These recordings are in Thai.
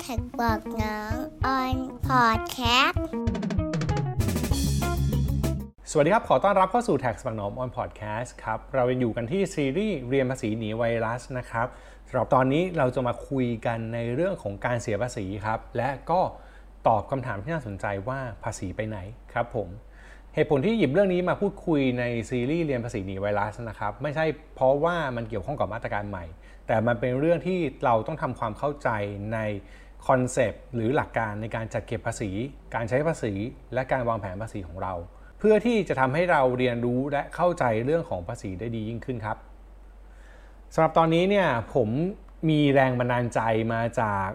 แท็กบอกน้องออนพอดแคสต์สวัสดีครับ ขอต้อนรับเข้าสู่ Tax บังนอม on podcast ครับ เรายังอยู่กันที่ซีรีส์เรียนภาษีหนีไวรัสนะครับสำหรับตอนนี้เราจะมาคุยกันในเรื่องของการเสียภาษีครับ และก็ตอบคำถามที่น่าสนใจว่าภาษีไปไหนครับผมเหตุผลที่หยิบเรื่องนี้มาพูดคุยในซีรีส์เรียนภาษีหนีไวรัสนะครับ ไม่ใช่เพราะว่ามันเกี่ยวข้องกับมาตรการใหม่ แต่มันเป็นเรื่องที่เราต้องทำความเข้าใจในคอนเซปต์หรือหลักการในการจัดเก็บภาษี การใช้ภาษี และการวางแผนภาษีของเรา เพื่อที่จะทำให้เราเรียนรู้และเข้าใจเรื่องของภาษีได้ดียิ่งขึ้นครับสำหรับตอนนี้เนี่ยผมมีแรงบันดาลใจมาจาก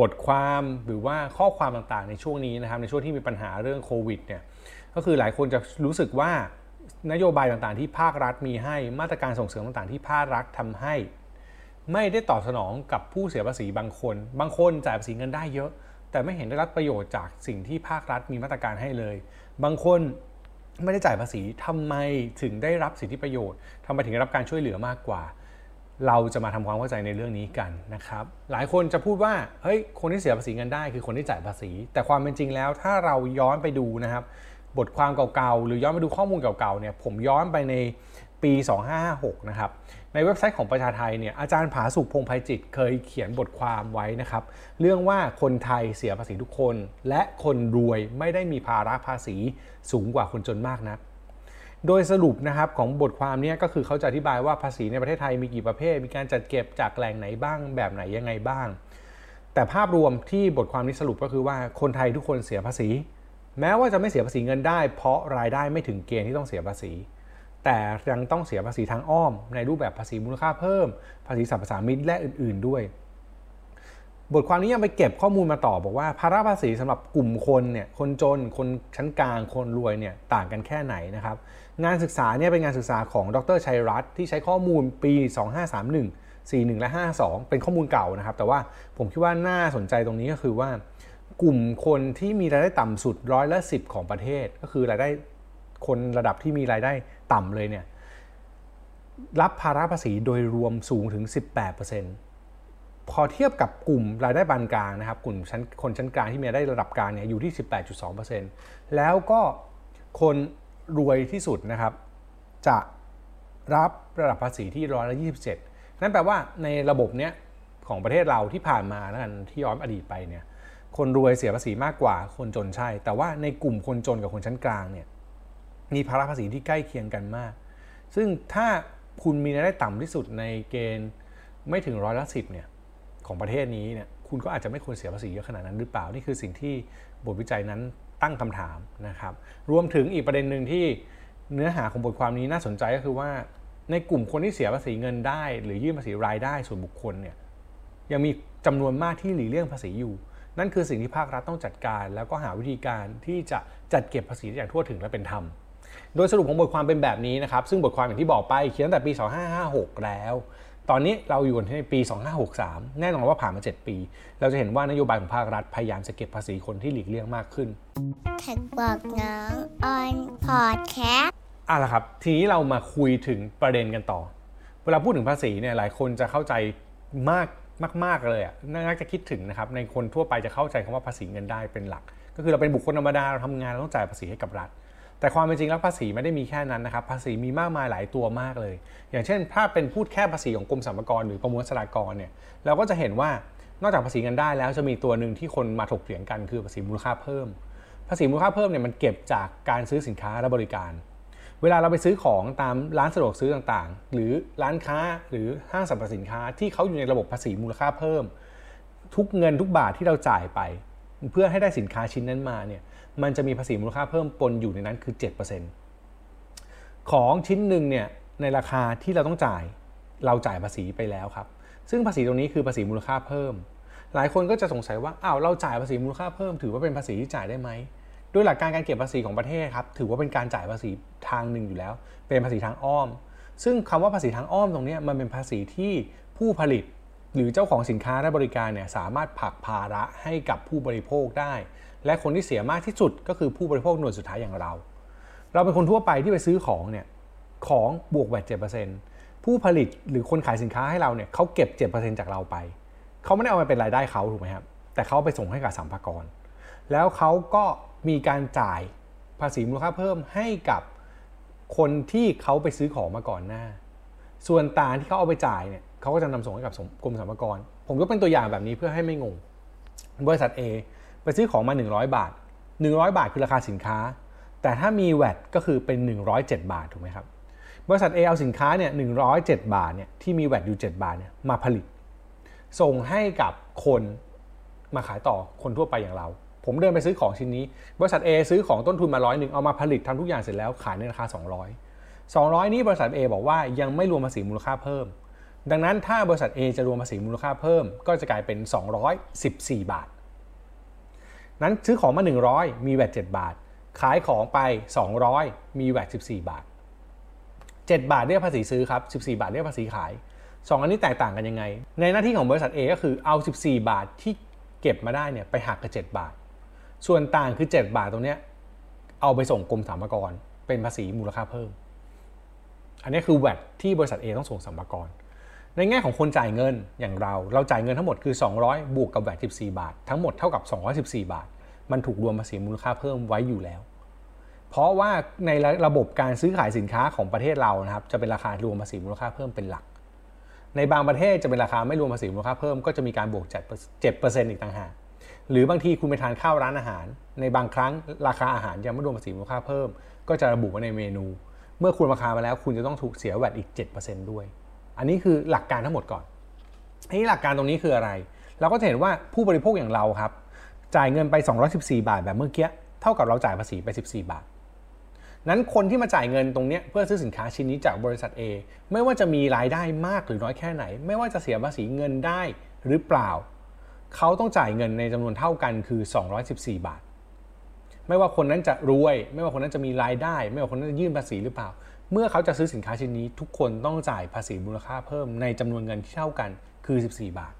บทความหรือว่าข้อความต่างๆ ในช่วงนี้นะครับในช่วงที่มีปัญหาเรื่องโควิดเนี่ยก็คือหลายคนจะรู้สึกว่านโยบายต่างๆ ที่ภาครัฐมีให้มาตรการส่งเสริมต่างๆ ที่ภาครัฐทำให้ ไม่ได้ตอบสนองกับผู้เสียภาษีบางคน บางคนจ่ายภาษีเงินได้เยอะ แต่ไม่เห็นได้รับประโยชน์จากสิ่งที่ภาครัฐมีมาตรการให้เลย บางคนไม่ได้จ่ายภาษีทำไมถึงได้รับสิทธิประโยชน์ทำไมถึงได้รับการช่วยเหลือมากกว่า เราจะมาทำความเข้าใจในเรื่องนี้กันนะครับ หลายคนจะพูดว่าเฮ้ยคนที่เสียภาษีเงินได้คือคนที่จ่ายภาษี แต่ความเป็นจริงแล้วถ้าเราย้อนไปดูนะครับบทความเก่าๆ หรือย้อนไปดูข้อมูลเก่าๆ เนี่ย ผมย้อนไปในปี 2556 นะครับ ในเว็บไซต์ของประชาไทยเนี่ยอาจารย์ผาสุกพงษ์ภัยจิตเคยเขียนบทความไว้นะครับ เรื่องว่าคนไทยเสียภาษีทุกคน และคนรวยไม่ได้มีภาระภาษีสูงกว่าคนจนมากนะักโดยสรุปนะครับของบทความนี้ก็คือเขาจะอธิบายว่าภาษีในประเทศไทยมีกี่ประเภท มีการจัดเก็บจากแหล่งไหนบ้าง แบบไหนยังไงบ้าง แต่ภาพรวมที่บทความนี้สรุปก็คือว่าคนไทยทุกคนเสียภาษี แม้ว่าจะไม่เสียภาษีเงินได้ เพราะรายได้ไม่ถึงเกณฑ์ที่ต้องเสียภาษี แต่ยังต้องเสียภาษีทางอ้อม ในรูปแบบภาษีมูลค่าเพิ่ม ภาษีสรรพสามิตและอื่น ๆ ด้วย บทความนี้ยังไปเก็บข้อมูลมาต่อบอกว่าภาระภาษีสำหรับกลุ่มคนเนี่ยคนจน คนชั้นกลาง คนรวยเนี่ยต่างกันแค่ไหนนะครับ งานศึกษาเนี่ยเป็นงานศึกษาของดรชัยรัตน์ที่ใช้ข้อมูลปี 2531 41 และ 52 เป็นข้อมูลเก่านะครับ แต่ว่าผมคิดว่าน่าสนใจตรงนี้ก็คือว่ากลุ่มคนที่มีรายได้ต่ำสุดร้อยละสิของประเทศ ก็คือรายได้คนระดับที่มีรายได้ ต่ำเลยเนี่ยรับภาระภาษีโดยรวมสูงถึง 18%พอเทียบกับกลุ่มรายได้ปานกลางนะครับ กลุ่มชั้นคนชั้นกลางที่มีรายได้ระดับกลางเนี่ยอยู่ที่ 18.2%แล้วก็คนรวยที่สุดนะครับ จะรับระดับภาษีที่ร้อยละ27 นั่นแปลว่าในระบบเนี้ยของประเทศเราที่ผ่านมาแล้วกันที่ย้อนอดีตไปเนี่ยคนรวยเสียภาษีมากกว่าคนจนใช่ แต่ว่าในกลุ่มคนจนกับคนชั้นกลางเนี่ย มีภาระภาษีที่ใกล้เคียงกันมาก ซึ่งถ้าคุณมีรายได้ต่ำที่สุดในเกณฑ์ไม่ถึงร้อยละสิบเนี่ยของประเทศนี้เนี่ยคุณก็อาจจะไม่ควรเสียภาษีเยอะขนาดนั้นหรือเปล่า นี่คือสิ่งที่บทวิจัยนั้นตั้งคำถามนะครับ รวมถึงอีกประเด็นหนึ่งที่เนื้อหาของบทความนี้น่าสนใจก็คือว่า ในกลุ่มคนที่เสียภาษีเงินได้ หรือยื่นภาษีรายได้ส่วนบุคคลเนี่ยยังมีจำนวนมากที่หลีกเลี่ยงภาษีอยู่ นั่นคือสิ่งที่ภาครัฐต้องจัดการ แล้วก็หาวิธีการที่จะจัดเก็บภาษีอย่างทั่วถึงและเป็นธรรม โดยสรุปของบทความเป็นแบบนี้นะครับ ซึ่งบทความอย่างที่บอกไปเขียนตั้งแต่ปี 2556 แล้ว ตอนนี้เราอยู่ในปี 2563 แน่นอนว่าผ่านมา 7 ปี เราจะเห็นว่านโยบายของภาครัฐพยายามจะเก็บภาษีคนที่หลีกเลี่ยงมากขึ้นแท็กบอกน้องออนพอดแคสต์อะละครับ ทีนี้เรามาคุยถึงประเด็นกันต่อ เวลาพูดถึงภาษีเนี่ยหลายคนจะเข้าใจมาก มาก ๆ เลยอะน่าจะคิดถึงนะครับ ในคนทั่วไปจะเข้าใจคำว่าภาษีเงินได้เป็นหลัก ก็คือเราเป็นบุคคลธรรมดาเราทำงานเราต้องจ่ายภาษีให้กับรัฐ แต่ความเป็นจริงแล้วภาษีไม่ได้มีแค่นั้นนะครับ ภาษีมีมากมายหลายตัวมากเลย อย่างเช่น ถ้าเป็นพูดแค่ภาษีของกรมสรรพากรหรือประมวลสรากรเนี่ย เราก็จะเห็นว่านอกจากภาษีเงินได้แล้วจะมีตัวหนึ่งที่คนมาถกเถียงกันคือภาษีมูลค่าเพิ่ม ภาษีมูลค่าเพิ่มเนี่ยมันเก็บจากการซื้อสินค้าและบริการ เวลาเราไปซื้อของตามร้านสะดวกซื้อต่างๆ หรือร้านค้าหรือห้างสรรพสินค้าที่เขาอยู่ในระบบภาษีมูลค่าเพิ่ม ทุกเงินทุกบาทที่เราจ่ายไป เพื่อให้ได้สินค้าชิ้นนั้นมาเนี่ยมันจะมีภาษีมูลค่าเพิ่มปนอยู่ในนั้นคือ 7%ของชิ้นหนึ่งเนี่ยในราคาที่เราต้องจ่ายเราจ่ายภาษีไปแล้วครับ ซึ่งภาษีตรงนี้คือภาษีมูลค่าเพิ่ม หลายคนก็จะสงสัยว่าอ้าวเราจ่ายภาษีมูลค่าเพิ่มถือว่าเป็นภาษีที่จ่ายได้ไหม โดยหลักการการเก็บภาษีของประเทศครับถือว่าเป็นการจ่ายภาษีทางหนึ่งอยู่แล้ว เป็นภาษีทางอ้อม ซึ่งคำว่าภาษีทางอ้อมตรงนี้มันเป็นภาษีที่ผู้ผลิต หรือเจ้าของสินค้าและบริการเนี่ยสามารถผลักภาระให้กับผู้บริโภคได้ และคนที่เสียมากที่สุดก็คือผู้บริโภคหน่วยสุดท้ายอย่างเรา เราเป็นคนทั่วไปที่ไปซื้อของเนี่ยของบวกแวด7%ผู้ผลิตหรือคนขายสินค้าให้เราเนี่ยเขาเก็บ 7%จากเราไป เขาไม่ได้เอามาเป็นรายได้เขาถูกไหมครับ แต่เขาไปส่งให้กับสัมภาระแล้วเขาก็ มีการจ่ายภาษีมูลค่าเพิ่มให้กับคนที่เขาไปซื้อของมาก่อนหน้า ส่วนต่างที่เขาเอาไปจ่ายเนี่ยเขาก็จะนำส่งให้กับกรมสรรพากร ผมยกเป็นตัวอย่างแบบนี้เพื่อให้ไม่งง บริษัท A ไปซื้อของมา 100 บาท 100 บาทคือราคาสินค้า แต่ถ้ามีแวดก็คือเป็น 107 บาทถูกไหมครับ บริษัท A เอาสินค้าเนี่ย107 บาทเนี่ยที่มีแวดอยู่ 7 บาทเนี่ยมาผลิต ส่งให้กับคนมาขายต่อคนทั่วไปอย่างเรา ผมเดินไปซื้อของชิ้นนี้ บริษัท A ซื้อของต้นทุนมาร้อยหนึ่งเอามาผลิตทำทุกอย่างเสร็จแล้วขายในราคา 200 200 นี้บริษัท A บอกว่ายังไม่รวมภาษีมูลค่าเพิ่ม ดังนั้นถ้าบริษัท A จะรวมภาษีมูลค่าเพิ่ม ก็จะกลายเป็น 214 บาท นั้นซื้อของมา 100 มีแวด7บาท ขายของไป 200 มีแวด14 บาท 7 บาทเรียกภาษีซื้อครับ 14 บาทเรียกภาษีขาย 2 อันนี้แตกต่างกันยังไง ในหน้าที่ของบริษัท A ก็คือเอา 14 บาทที่เก็บมาได้เนี่ยไปหักกับ 7 บาท ส่วนต่างคือ 7 บาทตรงเนี้ยเอาไปส่งกรมสรรพากรเป็นภาษีมูลค่าเพิ่ม อันนี้คือแวดที่บริษัท A ต้องส่งสรรพากร ในแง่ของคนจ่ายเงินอย่างเรา เราจ่ายเงินทั้งหมดคือ 200 บวกกับแวด14 บาท ทั้งหมดเท่ากับ 214 บาท มันถูกรวมภาษีมูลค่าเพิ่มไว้อยู่แล้ว เพราะว่าในระบบการซื้อขายสินค้าของประเทศเรานะครับจะเป็นราคารวมภาษีมูลค่าเพิ่มเป็นหลัก ในบางประเทศจะเป็นราคาไม่รวมภาษีมูลค่าเพิ่มก็จะมีการบวก7%อีกต่างหาก หรือบางทีคุณไปทานข้าวร้านอาหาร ในบางครั้งราคาอาหารยังไม่รวมภาษีมูลค่าเพิ่ม ก็จะระบุไว้ในเมนู เมื่อคุณราคามาแล้ว คุณจะต้องถูกเสียแวดอีก 7%ด้วย อันนี้คือหลักการทั้งหมดก่อนทีนี้หลักการตรงนี้คืออะไร เราก็จะเห็นว่าผู้บริโภคอย่างเราครับ จ่ายเงินไป 214 บาทแบบเมื่อกี้เท่ากับเราจ่ายภาษีไป 14 บาท นั้นคนที่มาจ่ายเงินตรงนี้เพื่อซื้อสินค้าชิ้นนี้จากบริษัท A ไม่ว่าจะมีรายได้มากหรือน้อยแค่ไหน ไม่ว่าจะเสียภาษีเงินได้หรือเปล่า เขาต้องจ่ายเงินในจำนวนเท่ากันคือ 214 บาท ไม่ว่าคนนั้นจะรวย ไม่ว่าคนนั้นจะมีรายได้ ไม่ว่าคนนั้นจะยื่นภาษีหรือเปล่า เมื่อเขาจะซื้อสินค้าชิ้นนี้ ทุกคนต้องจ่ายภาษีมูลค่าเพิ่มในจำนวนเงินที่เท่ากันคือ 14 บาท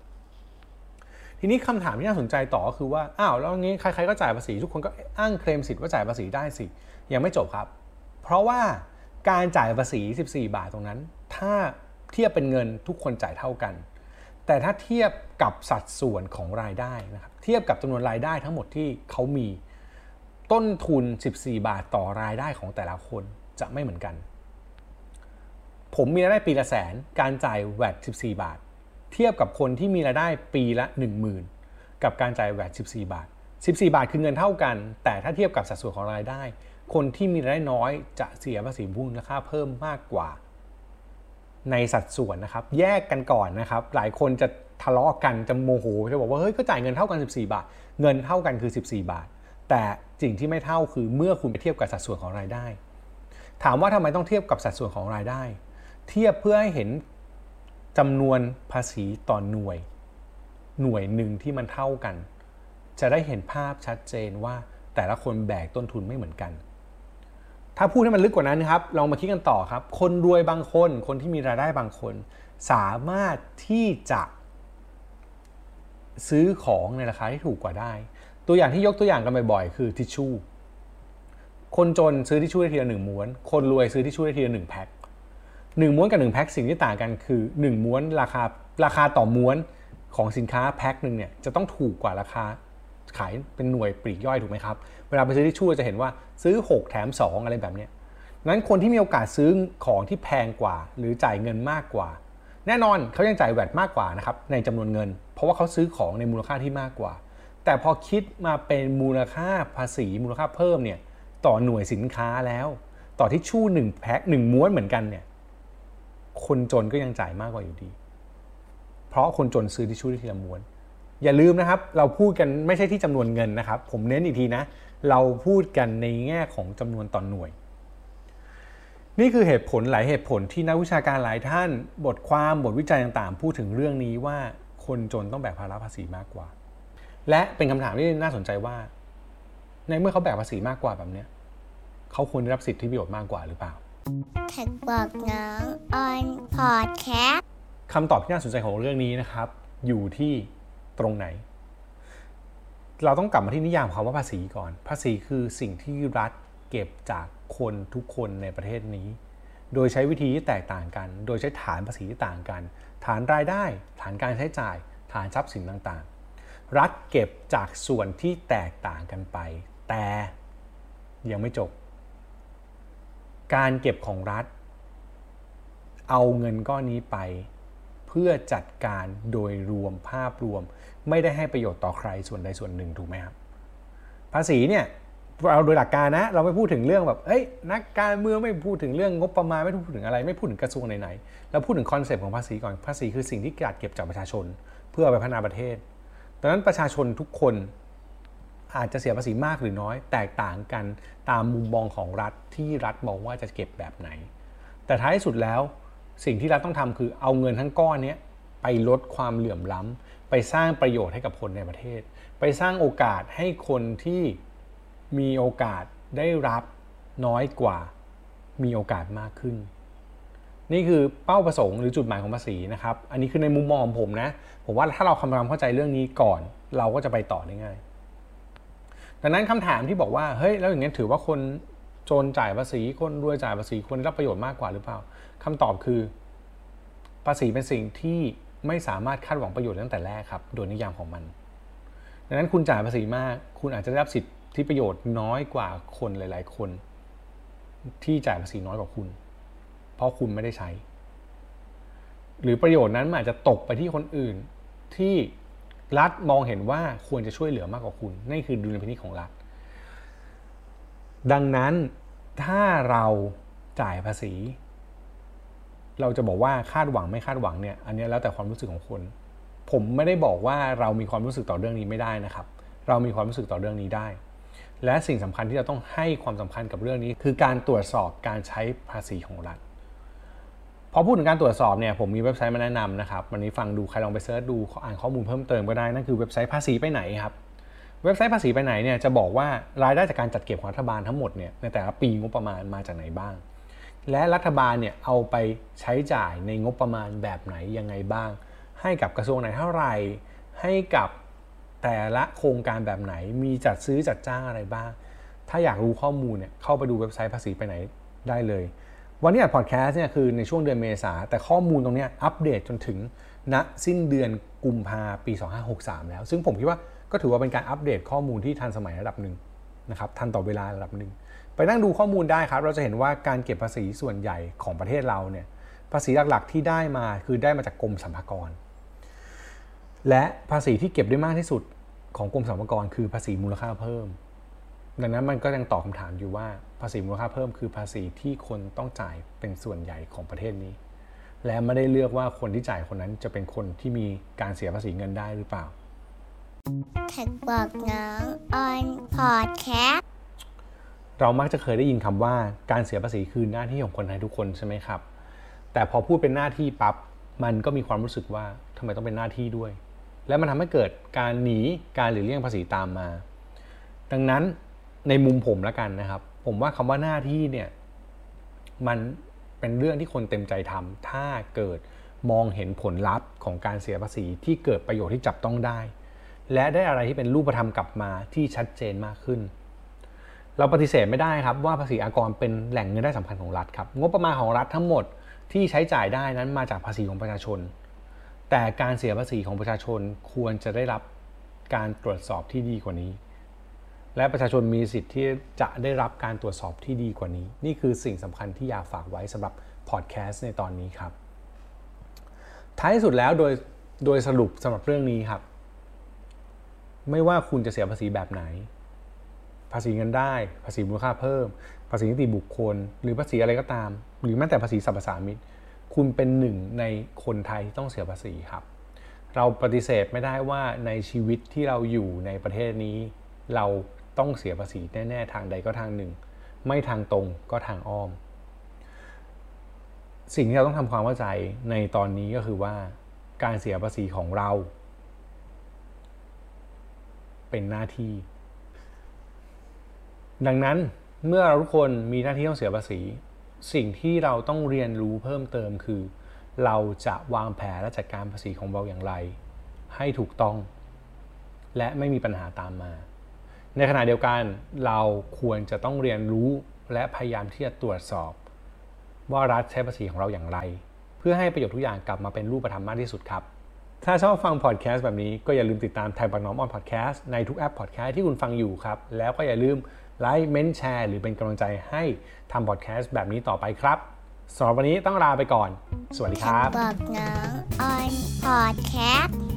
ทีนี้คำถามที่น่าสนใจต่อก็คือว่าอ้าวแล้วงี้ใครๆก็จ่ายภาษีทุกคนก็อ้างเคลมสิทธิ์ว่าจ่ายภาษีได้สิยังไม่จบครับ เพราะว่าการจ่ายภาษี 14 บาทตรงนั้น ถ้าเทียบเป็นเงินทุกคนจ่ายเท่ากัน แต่ถ้าเทียบกับสัดส่วนของรายได้นะครับเทียบกับจำนวนรายได้ทั้งหมดที่เขามีต้นทุน 14 บาทต่อรายได้ของแต่ละคนจะไม่เหมือนกัน ผมมีรายได้ปีละแสน การจ่ายแวด14 บาท เทียบกับคนที่มีรายได้ปีละ 10,000 กับการจ่ายแวด14 บาท 14 บาทคือเงินเท่ากัน แต่ถ้าเทียบกับสัดส่วนของรายได้ คนที่มีรายได้น้อยจะเสียภาษีมูลค่าเพิ่มมากกว่า ในสัดส่วนนะครับแยกกันก่อนนะครับหลายคนจะทะเลาะกันจะโมโหจะบอกว่าเฮ้ยก็จ่ายเงินเท่ากัน 14 บาท เงินเท่ากันคือ 14 บาท แต่สิ่งที่ไม่เท่าคือเมื่อคุณไปเทียบกับสัดส่วนของรายได้ ถามว่าทำไมต้องเทียบกับสัดส่วนของรายได้ เทียบเพื่อให้เห็นจำนวนภาษีต่อหน่วย หน่วยหนึ่งที่มันเท่ากัน จะได้เห็นภาพชัดเจนว่าแต่ละคนแบกต้นทุนไม่เหมือนกัน ถ้าพูดให้มันลึกกว่านั้นครับลองมาคิดกันต่อครับ คนรวยบางคน คนที่มีรายได้บางคน สามารถที่จะซื้อของในราคาที่ถูกกว่าได้ ตัวอย่างที่ยกตัวอย่างกันบ่อยๆคือทิชชู่ คนจนซื้อทิชชู่ได้ทีละหนึ่งม้วน คนรวยซื้อทิชชู่ได้ทีละหนึ่งแพ็คหนึ่งม้วนกับหนึ่งแพ็คสิ่งที่ต่างกันคือ1ม้วนราคาราคาต่อม้วนของสินค้าแพ็คหนึ่งเนี่ยจะต้องถูกกว่าราคา ขายเป็นหน่วยปลีกย่อยถูกไหมครับ เวลาไปซื้อทิชชู่จะเห็นว่าซื้อ 6 แถม 2 อะไรแบบนี้นั้นคนที่มีโอกาสซื้อของที่แพงกว่า หรือจ่ายเงินมากกว่า แน่นอนเขายังจ่ายแวดมากกว่านะครับในจำนวนเงิน เพราะว่าเขาซื้อของในมูลค่าที่มากกว่า แต่พอคิดมาเป็นมูลค่าภาษีมูลค่าเพิ่มเนี่ยต่อหน่วยสินค้าแล้ว ต่อทิชชู่หนึ่งแพ็คหนึ่งม้วนเหมือนกันเนี่ยคนจนก็ยังจ่ายมากกว่าอยู่ดี เพราะคนจนซื้อทิชชู่ได้ทีละม้วน อย่าลืมนะครับ เราพูดกันไม่ใช่ที่จำนวนเงินนะครับ ผมเน้นอีกทีนะ เราพูดกันในแง่ของจำนวนต่อนหน่วย นี่คือเหตุผลหลายเหตุผลที่นักวิชาการหลายท่าน บทความบทวิจัยต่างๆ พูดถึงเรื่องนี้ว่าคนจนต้องแบกภาระภาษีมากกว่า และเป็นคำถามที่น่าสนใจว่า ในเมื่อเขาแบกภาษีมากกว่าแบบนี้เขาควรได้รับสิทธิประโยชน์มากกว่าหรือเปล่าแท็กบอกน้องออนพอดแคสต์คำตอบที่น่าสนใจของเรื่องนี้นะครับ อยู่ที่ ตรงไหน เราต้องกลับมาที่นิยามคำว่าภาษีก่อน ภาษีคือสิ่งที่รัฐเก็บจากคนทุกคนในประเทศนี้ โดยใช้วิธีที่แตกต่างกัน โดยใช้ฐานภาษีที่ต่างกัน ฐานรายได้ ฐานการใช้จ่าย ฐานทรัพย์สินต่างๆ รัฐเก็บจากส่วนที่แตกต่างกันไป แต่ยังไม่จบ การเก็บของรัฐ เอาเงินก้อนนี้ไป เพื่อจัดการโดยรวมภาพรวม ไม่ได้ให้ประโยชน์ต่อใครส่วนใดส่วนหนึ่งถูกไหมครับภาษีเนี่ยเราโดยหลักการนะเราไม่พูดถึงเรื่องแบบเอ้ยนักการเมืองไม่พูดถึงเรื่องงบประมาณไม่พูดถึงอะไรไม่พูดถึงกระทรวงไหนๆเราพูดถึงคอนเซปต์ของภาษีก่อนภาษีคือสิ่งที่การเก็บจากประชาชน เพื่อไปพัฒนาประเทศดังนั้นประชาชนทุกคนอาจจะเสียภาษีมากหรือน้อย แตกต่างกันตามมุมมองของรัฐที่รัฐมองว่าจะเก็บแบบไหน แต่ท้ายสุดแล้ว สิ่งที่รัฐต้องทำคือเอาเงินทั้งก้อนนี้ไปลดความเหลื่อมล้ำไปสร้างประโยชน์ให้กับคนในประเทศ ไปสร้างโอกาสให้คนที่มีโอกาสได้รับน้อยกว่ามีโอกาสมากขึ้น นี่คือเป้าประสงค์หรือจุดหมายของภาษีนะครับ อันนี้คือในมุมมองของผมนะ ผมว่าถ้าเราทำความเข้าใจเรื่องนี้ก่อน เราก็จะไปต่อได้ง่าย ดังนั้นคำถามที่บอกว่าเฮ้ยแล้วอย่างนี้ถือว่าคนจนจ่ายภาษีคนรวยจ่ายภาษีคนได้รับประโยชน์มากกว่าหรือเปล่า คำตอบคือ ภาษีเป็นสิ่งที่ไม่สามารถคาดหวังประโยชน์ตั้งแต่แรกครับโดยนิยามของมันดังนั้นคุณจ่ายภาษีมาก คุณอาจจะได้รับสิทธิประโยชน์น้อยกว่าคนหลาย ๆ คน ที่จ่ายภาษีน้อยกว่าคุณ เพราะคุณไม่ได้ใช้ หรือประโยชน์นั้นอาจจะตกไปที่คนอื่นที่รัฐมองเห็นว่าควรจะช่วยเหลือมากกว่าคุณนี่คือดุลพินิจของรัฐ ดังนั้นถ้าเราจ่ายภาษี เราจะบอกว่าคาดหวังไม่คาดหวังเนี่ย อันนี้แล้วแต่ความรู้สึกของคน ผมไม่ได้บอกว่าเรามีความรู้สึกต่อเรื่องนี้ไม่ได้นะครับ เรามีความรู้สึกต่อเรื่องนี้ได้ และสิ่งสำคัญที่เราต้องให้ความสำคัญกับเรื่องนี้ คือการตรวจสอบการใช้ภาษีของรัฐพอพูดถึงการตรวจสอบเนี่ยผมมีเว็บไซต์มาแนะนำนะครับวันนี้ฟังดูใครลองไปเซิร์ชดูอ่านข้อมูลเพิ่มเติมก็ได้นั่นคือเว็บไซต์ภาษีไปไหนครับเว็บไซต์ภาษีไปไหนเนี่ยจะบอกว่ารายได้จากการจัดเก็บของรัฐบาลทั้งหมดเนี่ยในแต่ละปีงบประมาณมาจากไหนบ้าง และรัฐบาลเนี่ยเอาไปใช้จ่ายในงบประมาณแบบไหนยังไงบ้าง ให้กับกระทรวงไหนเท่าไหร่ ให้กับแต่ละโครงการแบบไหนมีจัดซื้อจัดจ้างอะไรบ้าง ถ้าอยากรู้ข้อมูลเนี่ยเข้าไปดูเว็บไซต์ภาษีไปไหนได้เลย วันนี้อัดพอดแคสต์เนี่ยคือในช่วงเดือนเมษาแต่ข้อมูลตรงนี้อัปเดตจนถึงณสิ้นเดือนกุมภาปี 2563 แล้ว ซึ่งผมคิดว่าก็ถือว่าเป็นการอัปเดตข้อมูลที่ทันสมัยระดับหนึ่งนะครับทันต่อเวลาระดับหนึ่ง ไปนั่งดูข้อมูลได้ครับ เราจะเห็นว่าการเก็บภาษีส่วนใหญ่ของประเทศเราเนี่ยภาษีหลักๆ ที่ได้มาคือได้มาจากกรมสรรพากร และภาษีที่เก็บได้มากที่สุดของกรมสรรพากรคือภาษีมูลค่าเพิ่ม ดังนั้นมันก็ยังตอบคาถามอยู่ว่าภาษีมูลค่าเพิ่ม คือภาษีที่คนต้องจ่ายเป็นส่วนใหญ่ของประเทศนี้ และไม่ได้เลือกว่าคนที่จ่ายคนนั้นจะเป็นคนที่มีการเสียภาษีเงินได้หรือเปล่าแท็กบอกน้องออนพอดแคส เรามักจะเคยได้ยินคำว่าการเสียภาษีคือหน้าที่ของคนไทยทุกคนใช่ไหมครับ แต่พอพูดเป็นหน้าที่ปับ๊บมันก็มีความรู้สึกว่าทำไมต้องเป็นหน้าที่ด้วย และมันทำให้เกิดการหนีการหลีกเลี่ยงภาษีตามมา ดังนั้นในมุมผมแล้วกันนะครับ ผมว่าคำว่าหน้าที่เนี่ยมันเป็นเรื่องที่คนเต็มใจทำถ้าเกิดมองเห็นผลลัพธ์ของการเสียภาษีที่เกิดประโยชน์ที่จับต้องได้ และได้อะไรที่เป็นรูปธรรมกลับมาที่ชัดเจนมากขึ้น เราปฏิเสธไม่ได้ครับว่าภาษีอากรเป็นแหล่งเงินได้สำคัญของรัฐครับงบประมาณของรัฐทั้งหมดที่ใช้จ่ายได้นั้นมาจากภาษีของประชาชน แต่การเสียภาษีของประชาชนควรจะได้รับการตรวจสอบที่ดีกว่านี้ และประชาชนมีสิทธิ์ที่จะได้รับการตรวจสอบที่ดีกว่านี้ นี่คือสิ่งสำคัญที่อยากฝากไว้สำหรับพอดแคสต์ในตอนนี้ครับ ท้ายสุดแล้วโดยโดยสรุปสำหรับเรื่องนี้ครับ ไม่ว่าคุณจะเสียภาษีแบบไหน ภาษีเงินได้ ภาษีมูลค่าเพิ่ม ภาษีนิติบุคคล หรือภาษีอะไรก็ตาม หรือแม้แต่ภาษีสรรพสามิตคุณเป็นหนึ่งในคนไทยที่ต้องเสียภาษีครับ เราปฏิเสธไม่ได้ว่าในชีวิตที่เราอยู่ในประเทศนี้ เราต้องเสียภาษีแน่ ๆ ทางใดก็ทางหนึ่ง ไม่ทางตรงก็ทางอ้อม สิ่งที่เราต้องทำความเข้าใจในตอนนี้ก็คือว่า การเสียภาษีของเรา เป็นหน้าที่ ดังนั้นเมื่อเราทุกคนมีหน้าที่ต้องเสียภาษี สิ่งที่เราต้องเรียนรู้เพิ่มเติมคือ เราจะวางแผนและจัดการภาษีของเราอย่างไร ให้ถูกต้อง และไม่มีปัญหาตามมา ในขณะเดียวกันเราควรจะต้องเรียนรู้และพยายามที่จะตรวจสอบ ว่ารัฐใช้ภาษีของเราอย่างไร เพื่อให้ประโยชน์ทุกอย่างกลับมาเป็นรูปธรรมมากที่สุดครับ ถ้าชอบฟังพอดแคสต์แบบนี้ก็อย่าลืมติดตามไทยปักน้อมออนพอดแคสต์ในทุกแอปพอดแคสต์ที่คุณฟังอยู่ครับแล้วก็อย่าลืม ไลค์เมนต์แชร์หรือเป็นกำลังใจให้ทำพอดแคสต์แบบนี้ต่อไปครับสำหรับวันนี้ต้องลาไปก่อน สวัสดีครับ บอกน้องออนพอดแคสต์